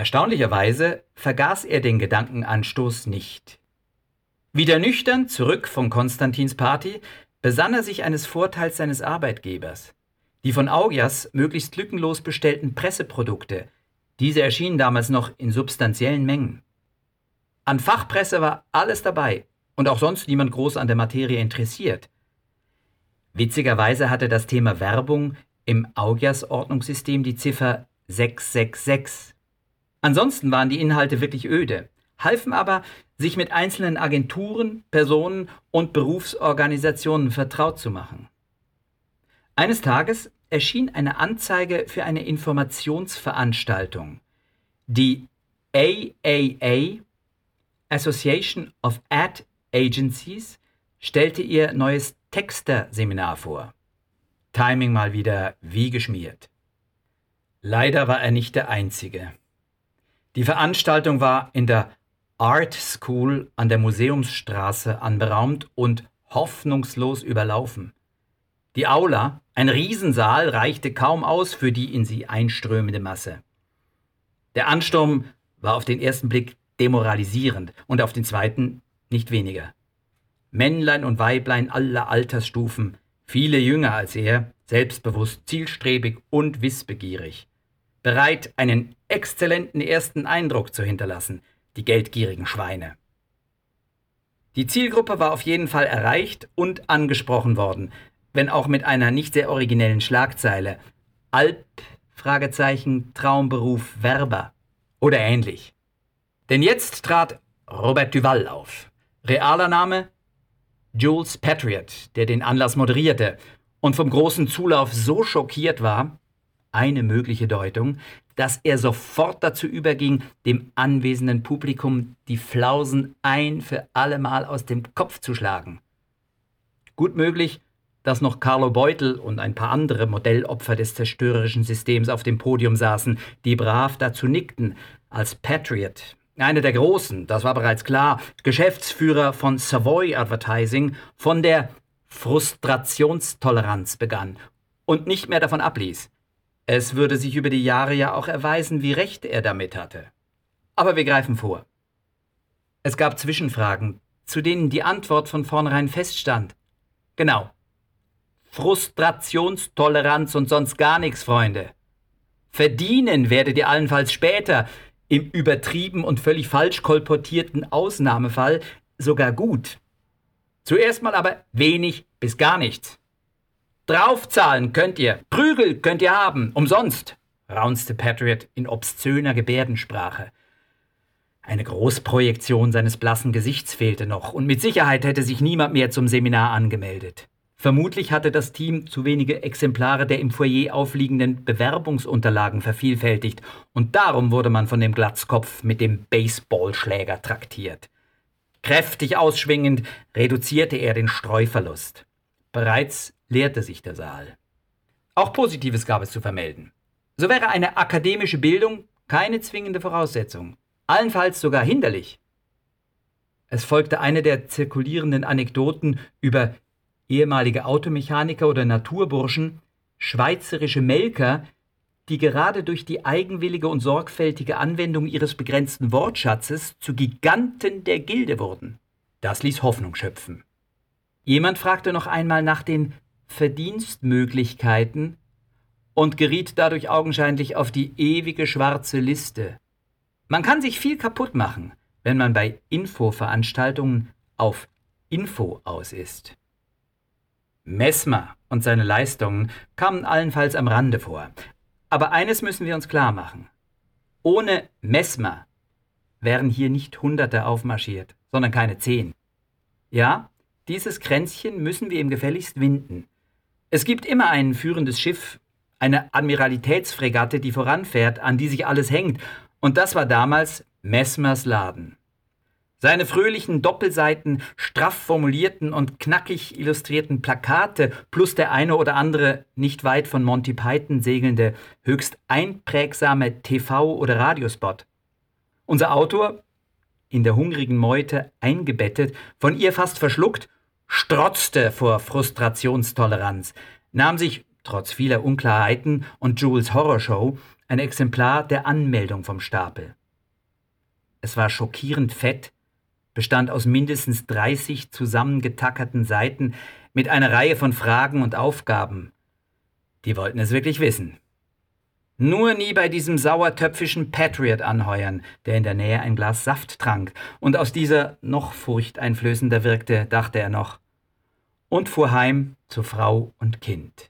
Erstaunlicherweise vergaß er den Gedankenanstoß nicht. Wieder nüchtern zurück von Konstantins Party, besann er sich eines Vorteils seines Arbeitgebers. Die von Augias möglichst lückenlos bestellten Presseprodukte, diese erschienen damals noch in substanziellen Mengen. An Fachpresse war alles dabei und auch sonst niemand groß an der Materie interessiert. Witzigerweise hatte das Thema Werbung im Augias Ordnungssystem die Ziffer 666. Ansonsten waren die Inhalte wirklich öde, halfen aber, sich mit einzelnen Agenturen, Personen und Berufsorganisationen vertraut zu machen. Eines Tages erschien eine Anzeige für eine Informationsveranstaltung. Die AAA, Association of Ad Agencies, stellte ihr neues Texter-Seminar vor. Timing mal wieder wie geschmiert. Leider war er nicht der Einzige. Die Veranstaltung war in der Art School an der Museumsstraße anberaumt und hoffnungslos überlaufen. Die Aula, ein Riesensaal, reichte kaum aus für die in sie einströmende Masse. Der Ansturm war auf den ersten Blick demoralisierend und auf den zweiten nicht weniger. Männlein und Weiblein aller Altersstufen, viele jünger als er, selbstbewusst, zielstrebig und wissbegierig bereit, einen exzellenten ersten Eindruck zu hinterlassen, die geldgierigen Schweine. Die Zielgruppe war auf jeden Fall erreicht und angesprochen worden, wenn auch mit einer nicht sehr originellen Schlagzeile Alp, Traumberuf, Werber oder ähnlich. Denn jetzt trat Robert Duval auf. Realer Name Jules Patriot, der den Anlass moderierte und vom großen Zulauf so schockiert war, eine mögliche Deutung, dass er sofort dazu überging, dem anwesenden Publikum die Flausen ein für allemal aus dem Kopf zu schlagen. Gut möglich, dass noch Carlo Beutel und ein paar andere Modellopfer des zerstörerischen Systems auf dem Podium saßen, die brav dazu nickten, als Patriot, einer der Großen, das war bereits klar, Geschäftsführer von Savoy Advertising, von der Frustrationstoleranz begann und nicht mehr davon abließ. Es würde sich über die Jahre ja auch erweisen, wie recht er damit hatte. Aber wir greifen vor. Es gab Zwischenfragen, zu denen die Antwort von vornherein feststand. Genau. Frustrationstoleranz und sonst gar nichts, Freunde. Verdienen werdet ihr allenfalls später, im übertrieben und völlig falsch kolportierten Ausnahmefall sogar gut. Zuerst mal aber wenig bis gar nichts. Draufzahlen könnt ihr, Prügel könnt ihr haben, umsonst, raunzte Patriot in obszöner Gebärdensprache. Eine Großprojektion seines blassen Gesichts fehlte noch, und mit Sicherheit hätte sich niemand mehr zum Seminar angemeldet. Vermutlich hatte das Team zu wenige Exemplare der im Foyer aufliegenden Bewerbungsunterlagen vervielfältigt, und darum wurde man von dem Glatzkopf mit dem Baseballschläger traktiert. Kräftig ausschwingend reduzierte er den Streuverlust. Bereits leerte sich der Saal. Auch Positives gab es zu vermelden. So wäre eine akademische Bildung keine zwingende Voraussetzung, allenfalls sogar hinderlich. Es folgte eine der zirkulierenden Anekdoten über ehemalige Automechaniker oder Naturburschen, schweizerische Melker, die gerade durch die eigenwillige und sorgfältige Anwendung ihres begrenzten Wortschatzes zu Giganten der Gilde wurden. Das ließ Hoffnung schöpfen. Jemand fragte noch einmal nach den Verdienstmöglichkeiten und geriet dadurch augenscheinlich auf die ewige schwarze Liste. Man kann sich viel kaputt machen, wenn man bei Infoveranstaltungen auf Info aus ist. Messmer und seine Leistungen kamen allenfalls am Rande vor. Aber eines müssen wir uns klar machen. Ohne Messmer wären hier nicht Hunderte aufmarschiert, sondern keine zehn. Ja, dieses Kränzchen müssen wir ihm gefälligst winden. Es gibt immer ein führendes Schiff, eine Admiralitätsfregatte, die voranfährt, an die sich alles hängt, und das war damals Messmers Laden. Seine fröhlichen Doppelseiten, straff formulierten und knackig illustrierten Plakate plus der eine oder andere nicht weit von Monty Python segelnde, höchst einprägsame TV- oder Radiospot. Unser Autor, in der hungrigen Meute eingebettet, von ihr fast verschluckt strotzte vor Frustrationstoleranz, nahm sich, trotz vieler Unklarheiten und Jules Horrorshow, ein Exemplar der Anmeldung vom Stapel. Es war schockierend fett, bestand aus mindestens 30 zusammengetackerten Seiten mit einer Reihe von Fragen und Aufgaben. Die wollten es wirklich wissen. Nur nie bei diesem sauertöpfischen Patriot anheuern, der in der Nähe ein Glas Saft trank und aus dieser noch furchteinflößender wirkte, dachte er noch, und fuhr heim zu Frau und Kind.